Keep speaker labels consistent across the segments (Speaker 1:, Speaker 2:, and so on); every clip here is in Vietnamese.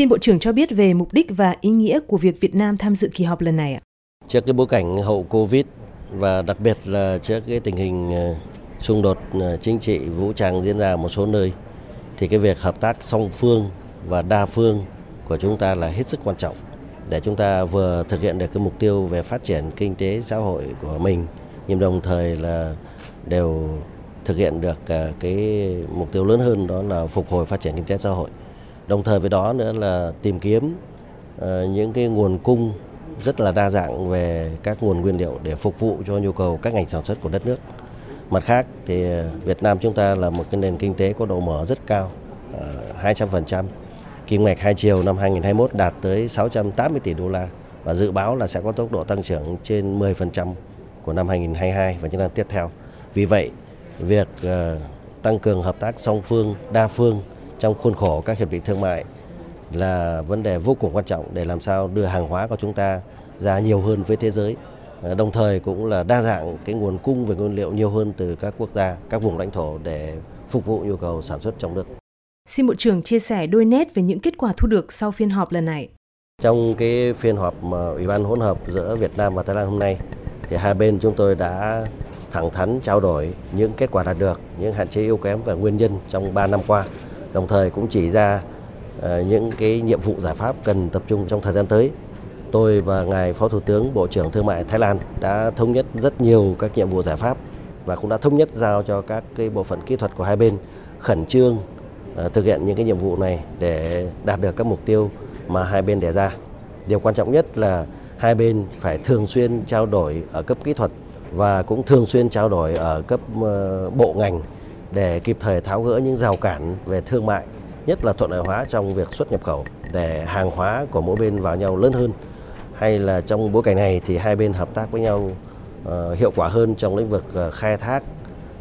Speaker 1: Xin Bộ trưởng cho biết về mục đích và ý nghĩa của việc Việt Nam tham dự kỳ họp lần này ạ.
Speaker 2: Trước cái bối cảnh hậu Covid và đặc biệt là trước cái tình hình ờ, xung đột ờ, chính trị vũ trang diễn ra một số nơi, thì cái việc hợp tác song phương và đa phương của chúng ta là hết sức quan trọng để chúng ta vừa thực hiện được cái mục tiêu về phát triển kinh tế xã hội của mình, nhưng đồng thời là đều thực hiện được ờ, cái mục tiêu lớn hơn đó là phục hồi phát triển kinh tế xã hội. Đồng thời với đó nữa là tìm kiếm ờ, những cái nguồn cung rất là đa dạng về các nguồn nguyên liệu để phục vụ cho nhu cầu các ngành sản xuất của đất nước. Mặt khác thì ờ, Việt Nam chúng ta là một cái nền kinh tế có độ mở rất cao, ờ, 200%. Kim ngạch hai chiều năm 2021 đạt tới 680 tỷ đô la và dự báo là sẽ có tốc độ tăng trưởng trên 10% của năm 2022 và những năm tiếp theo. Vì vậy, việc tăng cường hợp tác song phương, đa phương trong khuôn khổ các hiệp định thương mại là vấn đề vô cùng quan trọng để làm sao đưa hàng hóa của chúng ta ra nhiều hơn với thế giới. Ờ, đồng thời cũng là đa dạng cái nguồn cung về nguyên liệu nhiều hơn từ các quốc gia, các vùng lãnh thổ để phục vụ nhu cầu sản xuất trong nước.
Speaker 1: Xin Bộ trưởng chia sẻ đôi nét về những kết quả thu được sau phiên họp lần này.
Speaker 2: Trong cái phiên họp mà Ủy ban hỗn hợp giữa Việt Nam và Thái Lan hôm nay thì hai bên chúng tôi đã thẳng thắn trao đổi những kết quả đạt được, những hạn chế yếu kém và nguyên nhân trong 3 năm qua. Đồng thời cũng chỉ ra ờ, những cái nhiệm vụ giải pháp cần tập trung trong thời gian tới. Tôi và ngài Phó Thủ tướng, Bộ trưởng Thương mại Thái Lan đã thống nhất rất nhiều các nhiệm vụ giải pháp và cũng đã thống nhất giao cho các cái bộ phận kỹ thuật của hai bên khẩn trương ờ, thực hiện những cái nhiệm vụ này để đạt được các mục tiêu mà hai bên đề ra. Điều quan trọng nhất là hai bên phải thường xuyên trao đổi ở cấp kỹ thuật và cũng thường xuyên trao đổi ở cấp ờ, bộ ngành để kịp thời tháo gỡ những rào cản về thương mại nhất là thuận lợi hóa trong việc xuất nhập khẩu để hàng hóa của mỗi bên vào nhau lớn hơn hay là trong bối cảnh này thì hai bên hợp tác với nhau uh, hiệu quả hơn trong lĩnh vực uh, khai thác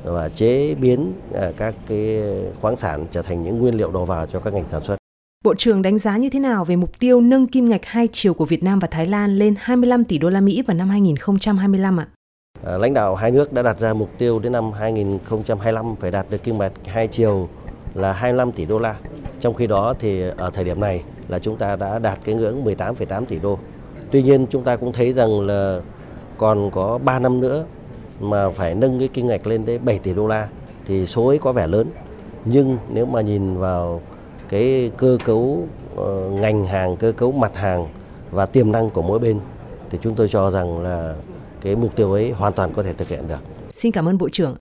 Speaker 2: và chế biến uh, các cái khoáng sản trở thành những nguyên liệu đầu vào cho các ngành sản xuất.
Speaker 1: Bộ trưởng đánh giá như thế nào về mục tiêu nâng kim ngạch hai chiều của Việt Nam và Thái Lan lên 25 tỷ đô la Mỹ vào năm 2025 ạ?
Speaker 2: Ờ, lãnh đạo hai nước đã đặt ra mục tiêu đến năm 2025 phải đạt được kim ngạch hai chiều là 25 tỷ đô la. Trong khi đó thì ở thời điểm này là chúng ta đã đạt cái ngưỡng 18,8 tỷ đô. Tuy nhiên chúng ta cũng thấy rằng là còn có 3 năm nữa mà phải nâng cái kinh ngạch lên tới 7 tỷ đô la thì số ấy có vẻ lớn. Nhưng nếu mà nhìn vào cái cơ cấu ờ, ngành hàng, cơ cấu mặt hàng và tiềm năng của mỗi bên thì chúng tôi cho rằng là cái mục tiêu ấy hoàn toàn có thể thực hiện được.
Speaker 1: Xin cảm ơn Bộ trưởng.